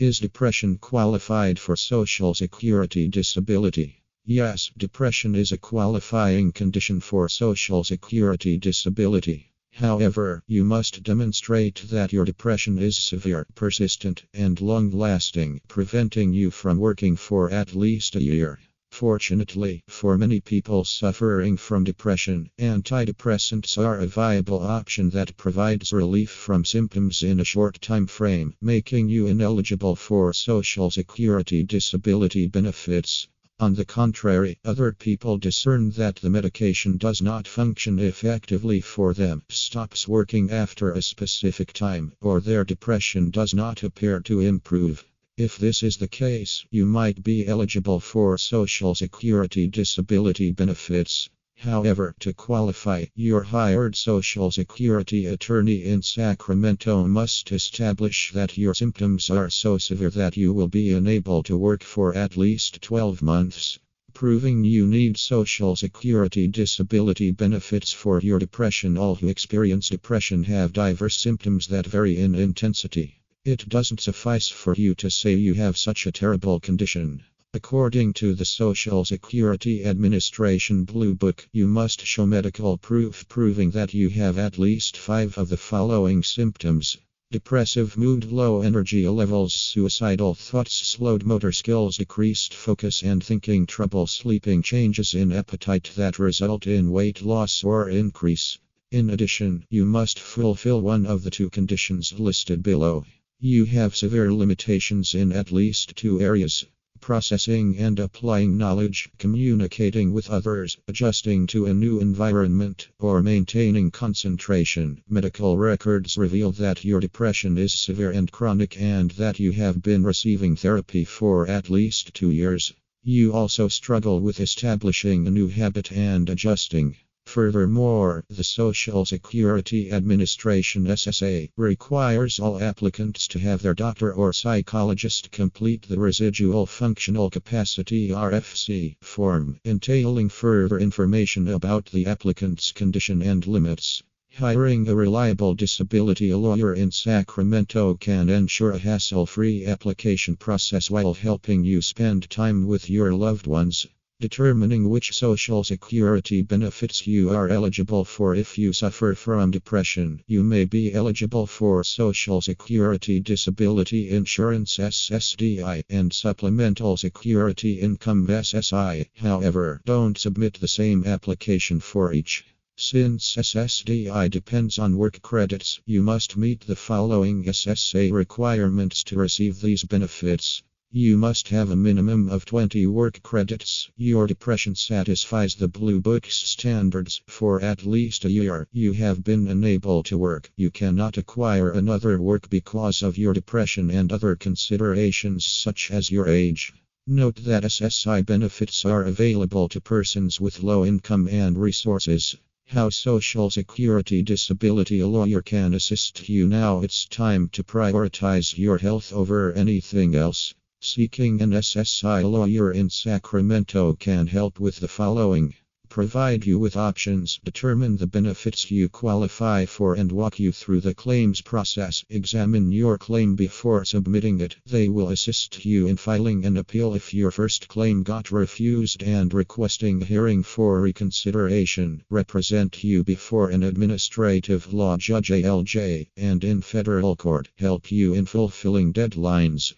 Is depression qualified for Social Security disability? Yes, depression is a qualifying condition for Social Security disability. However, you must demonstrate that your depression is severe, persistent, and long lasting, preventing you from working for at least a year. Fortunately, for many people suffering from depression, antidepressants are a viable option that provides relief from symptoms in a short time frame, making you ineligible for Social Security disability benefits. On the contrary, other people discern that the medication does not function effectively for them, stops working after a specific time, or their depression does not appear to improve. If this is the case, you might be eligible for Social Security disability benefits. However, to qualify, your hired Social Security attorney in Sacramento must establish that your symptoms are so severe that you will be unable to work for at least 12 months. Proving you need Social Security disability benefits for your depression. All who experience depression have diverse symptoms that vary in intensity. It doesn't suffice for you to say you have such a terrible condition. According to the Social Security Administration Blue Book, you must show medical proof proving that you have at least five of the following symptoms depressive mood, low energy levels, suicidal thoughts, slowed motor skills, decreased focus and thinking trouble, sleeping, changes in appetite that result in weight loss or increase. In addition, you must fulfill one of the two conditions listed below. You have severe limitations in at least two areas processing and applying knowledge, communicating with others, adjusting to a new environment, or maintaining concentration. Medical records reveal that your depression is severe and chronic and that you have been receiving therapy for at least two years. You also struggle with establishing a new habit and adjusting. Furthermore, the Social Security Administration SSA requires all applicants to have their doctor or psychologist complete the Residual Functional Capacity RFC form, entailing further information about the applicant's condition and limits. Hiring a reliable disability lawyer in Sacramento can ensure a hassle free application process while helping you spend time with your loved ones. Determining which Social Security benefits you are eligible for if you suffer from depression. You may be eligible for Social Security Disability Insurance SSDI and Supplemental Security Income SSI. However, don't submit the same application for each. Since SSDI depends on work credits, you must meet the following SSA requirements to receive these benefits. You must have a minimum of 20 work credits. Your depression satisfies the Blue Book's standards. For at least a year, you have been unable to work. You cannot acquire another work because of your depression and other considerations such as your age. Note that SSI benefits are available to persons with low income and resources. How Social Security Disability Lawyer can assist you now. It's time to prioritize your health over anything else. Seeking an SSI lawyer in Sacramento can help with the following. Provide you with options, determine the benefits you qualify for, and walk you through the claims process. Examine your claim before submitting it. They will assist you in filing an appeal if your first claim got refused and requesting a hearing for reconsideration. Represent you before an administrative law judge ALJ and in federal court. Help you in fulfilling deadlines.